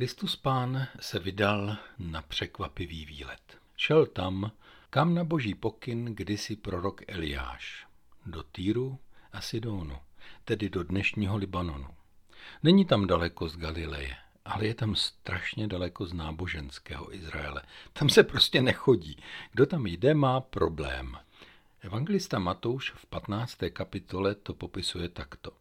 Kristus pán se vydal na překvapivý výlet. Šel tam, kam na boží pokyn kdysi prorok Eliáš, do Týru a Sidónu, tedy do dnešního Libanonu. Není tam daleko z Galileje, ale je tam strašně daleko z náboženského Izraele. Tam se prostě nechodí. Kdo tam jde, má problém. Evangelista Matouš v 15. kapitole to popisuje takto.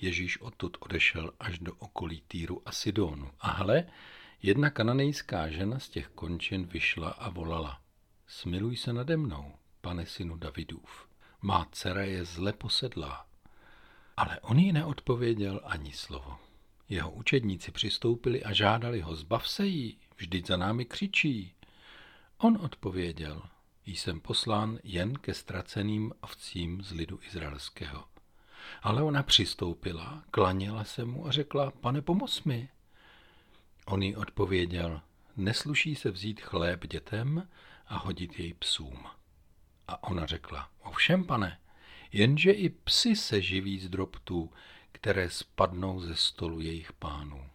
Ježíš odtud odešel až do okolí Týru a Sidónu. A hle, jedna kananejská žena z těch končin vyšla a volala. Smiluj se nade mnou, pane synu Davidův. Má dcera je zle posedlá. Ale on jí neodpověděl ani slovo. Jeho učedníci přistoupili a žádali ho, zbav se jí, vždyť za námi křičí. On odpověděl, jsem poslán jen ke ztraceným ovcím z lidu izraelského. Ale ona přistoupila, klaněla se mu a řekla, pane, pomoz mi. On jí odpověděl, nesluší se vzít chléb dětem a hodit jej psům. A ona řekla, ovšem, pane, jenže i psy se živí z drobtů, které spadnou ze stolu jejich pánů.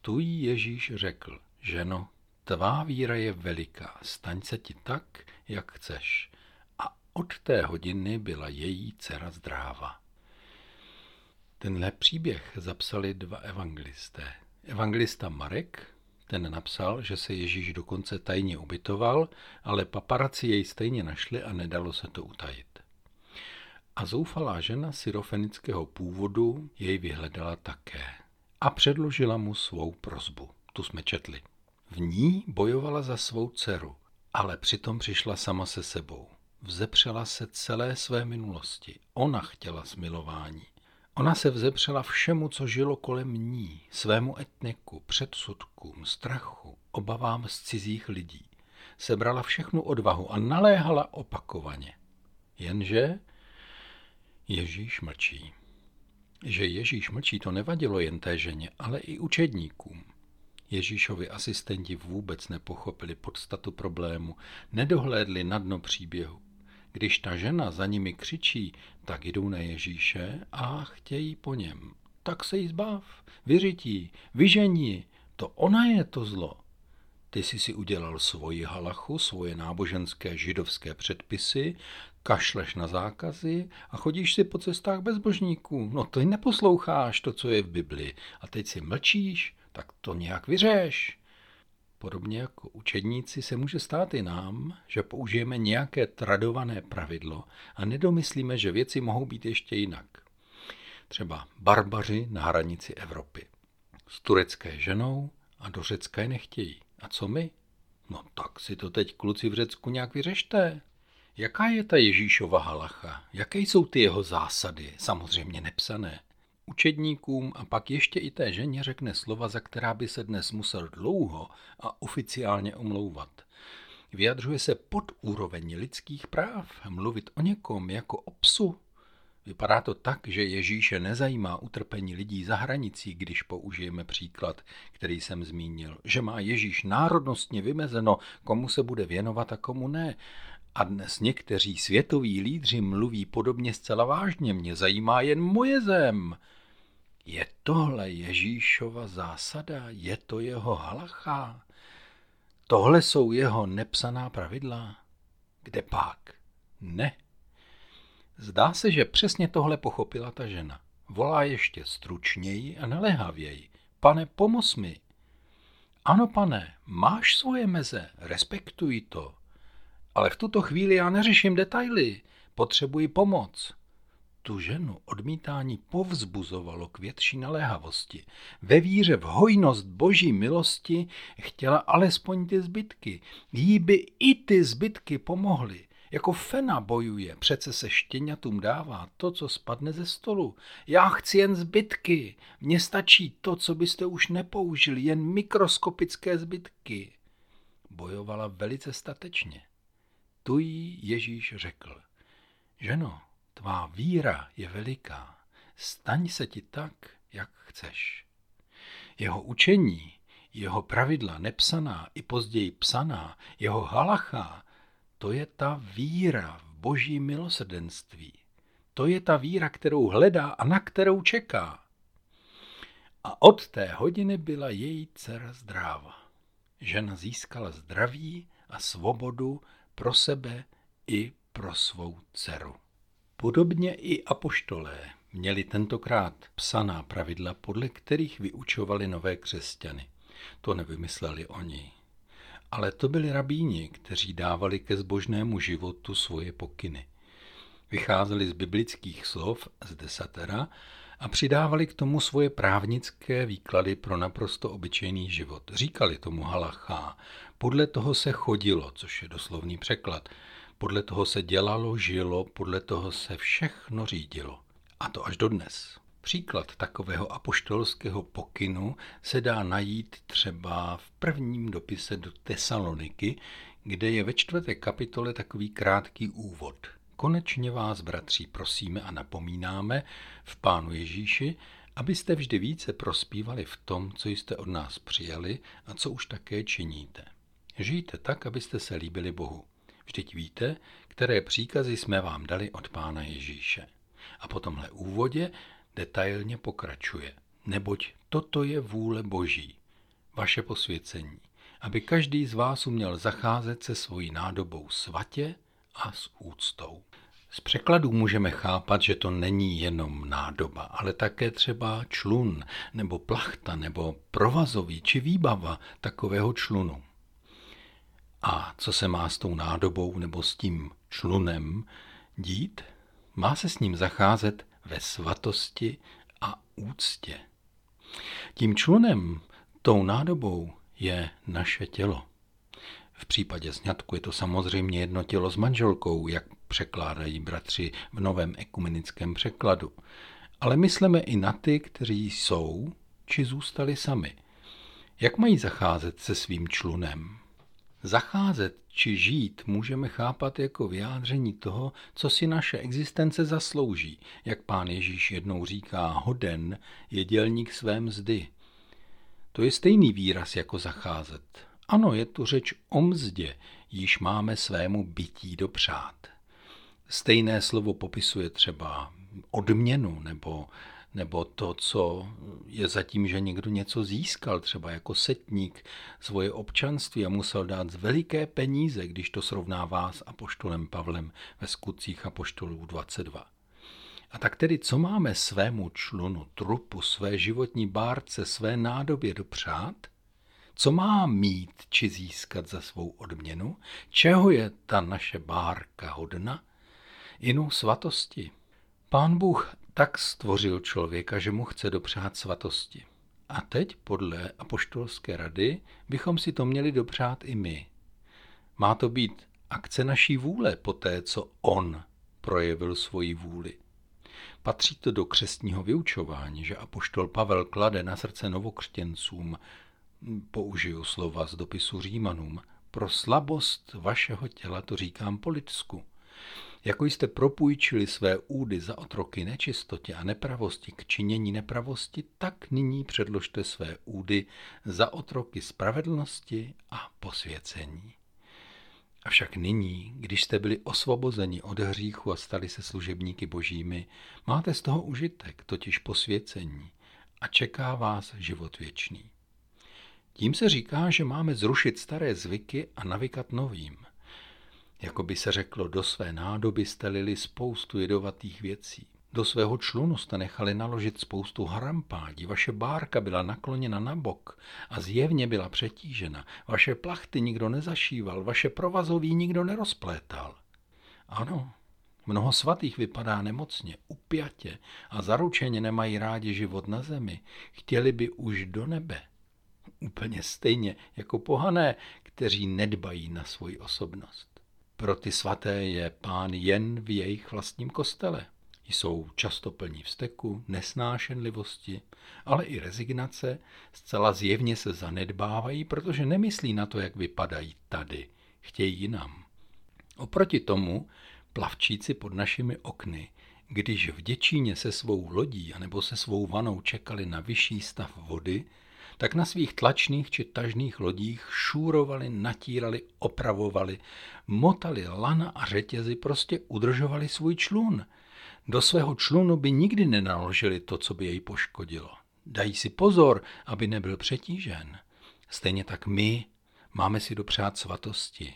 Tu jí Ježíš řekl, ženo, tvá víra je veliká, staň se ti tak, jak chceš. A od té hodiny byla její dcera zdráva. Tenhle příběh zapsali dva evangelisté. Evangelista Marek, ten napsal, že se Ježíš dokonce tajně ubytoval, ale paparaci jej stejně našli a nedalo se to utajit. A zoufalá žena syrofenického původu jej vyhledala také a předložila mu svou prozbu. Tu jsme četli. V ní bojovala za svou dceru, ale přitom přišla sama se sebou. Vzepřela se celé své minulosti. Ona chtěla smilování. Ona se vzepřela všemu, co žilo kolem ní, svému etniku, předsudkům, strachu, obavám z cizích lidí. Sebrala všechnu odvahu a naléhala opakovaně. Jenže Ježíš mlčí. Že Ježíš mlčí, to nevadilo jen té ženě, ale i učedníkům. Ježíšovi asistenti vůbec nepochopili podstatu problému, nedohlédli na dno příběhu. Když ta žena za nimi křičí, tak jdou na Ježíše a chtějí po něm. Tak se jí zbav, vyřití, vyžení, to ona je to zlo. Ty jsi si udělal svoji halachu, svoje náboženské židovské předpisy, kašleš na zákazy a chodíš si po cestách bezbožníků. No to neposloucháš to, co je v Bibli. A teď si mlčíš, tak to nějak vyřeš. Podobně jako učedníci se může stát i nám, že použijeme nějaké tradované pravidlo a nedomyslíme, že věci mohou být ještě jinak. Třeba barbaři na hranici Evropy. S turecké ženou a do Řecka je nechtějí. A co my? No tak si to teď kluci v Řecku nějak vyřešte. Jaká je ta Ježíšova halacha? Jaké jsou ty jeho zásady? Samozřejmě nepsané. Učedníkům a pak ještě i té ženě řekne slova, za která by se dnes musel dlouho a oficiálně omlouvat. Vyjadřuje se pod úroveň lidských práv, mluvit o někom jako o psu. Vypadá to tak, že Ježíše nezajímá utrpení lidí za hranicí, když použijeme příklad, který jsem zmínil, že má Ježíš národnostně vymezeno, komu se bude věnovat a komu ne. A dnes někteří světoví lídři mluví podobně zcela vážně. Mě zajímá jen moje zem. Je tohle Ježíšova zásada? Je to jeho halacha? Tohle jsou jeho nepsaná pravidla? Kde pak? Ne. Zdá se, že přesně tohle pochopila ta žena. Volá ještě stručněji a naléhavěji. Pane, pomoz mi. Ano, pane, máš svoje meze, respektuj to. Ale v tuto chvíli já neřeším detaily, potřebuji pomoc. Tu ženu odmítání povzbuzovalo k větší naléhavosti. Ve víře v hojnost boží milosti chtěla alespoň ty zbytky. Jí by i ty zbytky pomohly. Jako fena bojuje, přece se štěňatům dává to, co spadne ze stolu. Já chci jen zbytky, mně stačí to, co byste už nepoužili, jen mikroskopické zbytky. Bojovala velice statečně. Tu jí Ježíš řekl, ženo, tvá víra je veliká, staň se ti tak, jak chceš. Jeho učení, jeho pravidla nepsaná i později psaná, jeho halacha, to je ta víra v boží milosrdenství. To je ta víra, kterou hledá a na kterou čeká. A od té hodiny byla její dcera zdráva. Žena získala zdraví a svobodu pro sebe i pro svou dceru. Podobně i apoštolé měli tentokrát psaná pravidla, podle kterých vyučovali nové křesťany. To nevymysleli oni. Ale to byli rabíni, kteří dávali ke zbožnému životu svoje pokyny. Vycházeli z biblických slov z desatera a přidávali k tomu svoje právnické výklady pro naprosto obyčejný život. Říkali tomu halacha, podle toho se chodilo, což je doslovný překlad. Podle toho se dělalo, žilo, podle toho se všechno řídilo. A to až dodnes. Příklad takového apoštolského pokynu se dá najít třeba v prvním dopise do Tesaloniky, kde je ve čtvrté kapitole takový krátký úvod. Konečně vás, bratři, prosíme a napomínáme v Pánu Ježíši, abyste vždy více prospívali v tom, co jste od nás přijali a co už také činíte. Žijte tak, abyste se líbili Bohu. Vždyť víte, které příkazy jsme vám dali od Pána Ježíše. A po tomhle úvodě detailně pokračuje. Neboť toto je vůle Boží, vaše posvěcení, aby každý z vás uměl zacházet se svojí nádobou svatě a s úctou. Z překladů můžeme chápat, že to není jenom nádoba, ale také třeba člun, nebo plachta, nebo provazový či výbava takového člunu. A co se má s tou nádobou nebo s tím člunem dít? Má se s ním zacházet ve svatosti a úctě. Tím člunem, tou nádobou je naše tělo. V případě sňatku je to samozřejmě jedno tělo s manželkou, jak překládají bratři v novém ekumenickém překladu. Ale myslíme i na ty, kteří jsou či zůstali sami. Jak mají zacházet se svým člunem? Zacházet či žít můžeme chápat jako vyjádření toho, co si naše existence zaslouží. Jak pán Ježíš jednou říká, hoden je dělník své mzdy. To je stejný výraz jako zacházet. Ano, je tu řeč o mzdě, již máme svému bytí dopřát. Stejné slovo popisuje třeba odměnu nebo nebo to, co je zatím, že někdo něco získal, třeba jako setník svoje občanství a musel dát veliké peníze, když to srovnává s apoštolem Pavlem ve skutcích apoštolů 22. A tak tedy, co máme svému člunu, trupu, své životní bárce, své nádobě dopřát? Co má mít či získat za svou odměnu? Čeho je ta naše bárka hodna? Inu svatosti. Pán Bůh tak stvořil člověka, že mu chce dopřát svatosti. A teď, podle apoštolské rady, bychom si to měli dopřát i my. Má to být akce naší vůle po té, co on projevil svoji vůli. Patří to do křestního vyučování, že apoštol Pavel klade na srdce novokřtěncům, použiju slova z dopisu Římanům, pro slabost vašeho těla to říkám po lidsku. Jako jste propůjčili své údy za otroky nečistotě a nepravosti k činění nepravosti, tak nyní předložte své údy za otroky spravedlnosti a posvěcení. Avšak nyní, když jste byli osvobozeni od hříchu a stali se služebníky božími, máte z toho užitek, totiž posvěcení, a čeká vás život věčný. Tím se říká, že máme zrušit staré zvyky a navykat novým – jako by se řeklo, do své nádoby jste lili spoustu jedovatých věcí. Do svého člunu jste nechali naložit spoustu harampádí, vaše bárka byla nakloněna na bok a zjevně byla přetížena, vaše plachty nikdo nezašíval, vaše provazoví nikdo nerozplétal. Ano, mnoho svatých vypadá nemocně, upjatě a zaručeně nemají rádi život na zemi, chtěli by už do nebe. Úplně stejně jako pohané, kteří nedbají na svoji osobnost. Pro ty svaté je pán jen v jejich vlastním kostele. Jsou často plní vzteku, nesnášenlivosti, ale i rezignace, zcela zjevně se zanedbávají, protože nemyslí na to, jak vypadají tady, chtějí jinam. Oproti tomu plavčíci pod našimi okny, když v Děčíně se svou lodí anebo se svou vanou čekali na vyšší stav vody, tak na svých tlačných či tažných lodích šúrovali, natírali, opravovali, motali lana a řetězy, prostě udržovali svůj člun. Do svého člunu by nikdy nenaložili to, co by jej poškodilo. dají si pozor, aby nebyl přetížen. Stejně tak my máme si dopřát svatosti.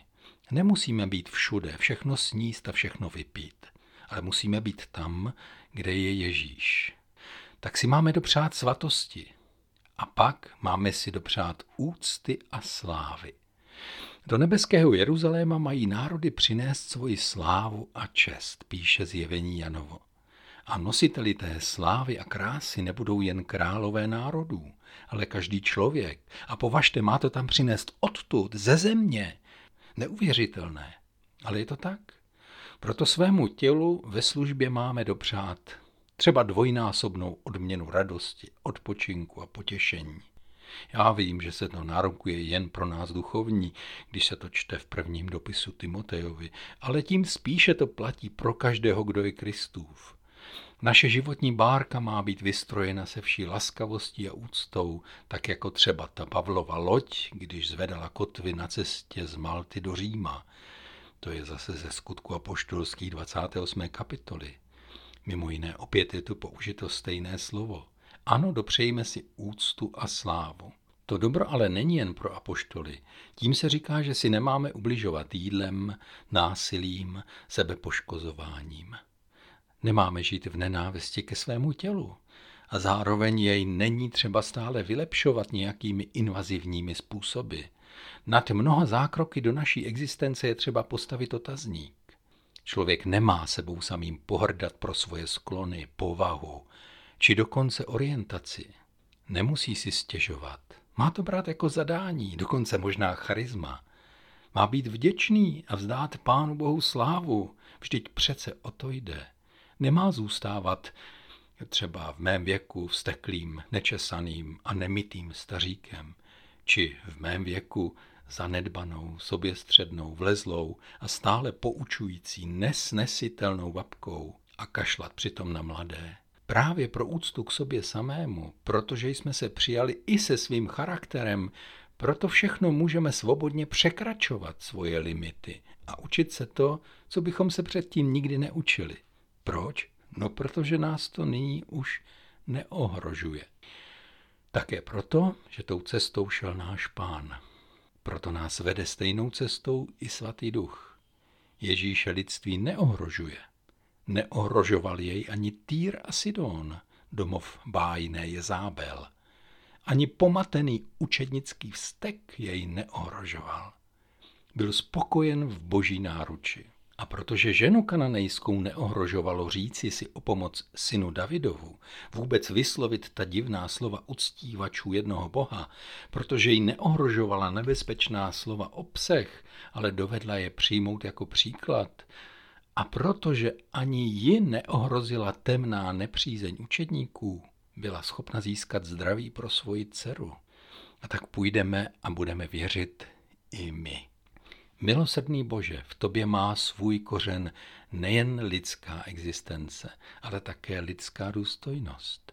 Nemusíme být všude, všechno sníst a všechno vypít, ale musíme být tam, kde je Ježíš. Tak si máme dopřát svatosti. A pak máme si dopřát úcty a slávy. Do nebeského Jeruzaléma mají národy přinést svoji slávu a čest, píše zjevení Janovo. A nositeli té slávy a krásy nebudou jen králové národů, ale každý člověk. A považte, má to tam přinést odtud, ze země. Neuvěřitelné, ale je to tak. Proto svému tělu ve službě máme dopřát třeba dvojnásobnou odměnu radosti, odpočinku a potěšení. Já vím, že se to nárokuje jen pro nás duchovní, když se to čte v prvním dopisu Timotejovi, ale tím spíše to platí pro každého, kdo je Kristův. Naše životní bárka má být vystrojena se vší laskavostí a úctou, tak jako třeba ta Pavlova loď, když zvedala kotvy na cestě z Malty do Říma. To je zase ze skutku apoštolských 28. kapitoly. Mimo jiné opět je tu použito stejné slovo. Ano, dopřejme si úctu a slávu. To dobro ale není jen pro apoštoly. Tím se říká, že si nemáme ubližovat jídlem, násilím, sebepoškozováním. Nemáme žít v nenávisti ke svému tělu. A zároveň jej není třeba stále vylepšovat nějakými invazivními způsoby. Nad mnoha zákroky do naší existence je třeba postavit otazník. Člověk nemá sebou samým pohrdat pro svoje sklony, povahu, či dokonce orientaci. Nemusí si stěžovat. Má to brát jako zadání, dokonce možná charisma. Má být vděčný a vzdát Pánu Bohu slávu. Vždyť přece o to jde. Nemá zůstávat třeba v mém věku vsteklým, nečesaným a nemitým staříkem, či v mém věku zanedbanou, soběstřednou, vlezlou a stále poučující nesnesitelnou babkou a kašlat přitom na mladé. Právě pro úctu k sobě samému, protože jsme se přijali i se svým charakterem, proto všechno můžeme svobodně překračovat svoje limity a učit se to, co bychom se předtím nikdy neučili. Proč? No protože nás to nyní už neohrožuje. Také proto, že tou cestou šel náš pán. Proto nás vede stejnou cestou i svatý duch. Ježíše lidství neohrožuje. Neohrožoval jej ani Týr a Sidon, domov bájné Jezábel. Ani pomatený učednický vztek jej neohrožoval. Byl spokojen v boží náruči. A protože ženu kananejskou neohrožovalo říci si o pomoc synu Davidovu, vůbec vyslovit ta divná slova uctívačů jednoho boha, protože ji neohrožovala nebezpečná slova obsah, ale dovedla je přijmout jako příklad, a protože ani ji neohrozila temná nepřízeň učedníků, byla schopna získat zdraví pro svoji dceru. A tak půjdeme a budeme věřit i my. Milosrdný Bože, v tobě má svůj kořen nejen lidská existence, ale také lidská důstojnost.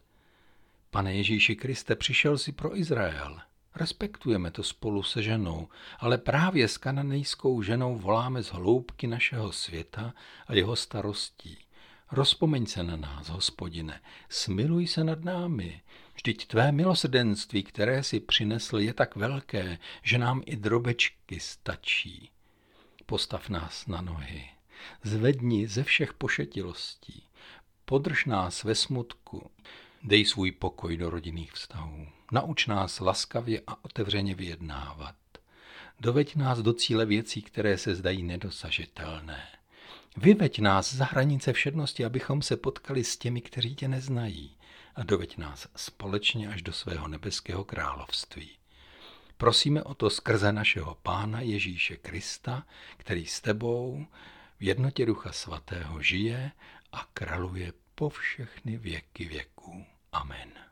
Pane Ježíši Kriste, přišel si pro Izrael. Respektujeme to spolu se ženou, ale právě s kananejskou ženou voláme z hloubky našeho světa a jeho starostí. Rozpomeň se na nás, hospodine, smiluj se nad námi. Vždyť tvé milosrdenství, které si přinesl, je tak velké, že nám i drobečky stačí. Postav nás na nohy. Zvedni ze všech pošetilostí. Podrž nás ve smutku. Dej svůj pokoj do rodinných vztahů. Nauč nás laskavě a otevřeně vyjednávat. Doveď nás do cíle věcí, které se zdají nedosažitelné. Vyveď nás za hranice všednosti, abychom se potkali s těmi, kteří tě neznají. A doveď nás společně až do svého nebeského království. Prosíme o to skrze našeho Pána Ježíše Krista, který s tebou v jednotě Ducha Svatého žije a kraluje po všechny věky věků. Amen.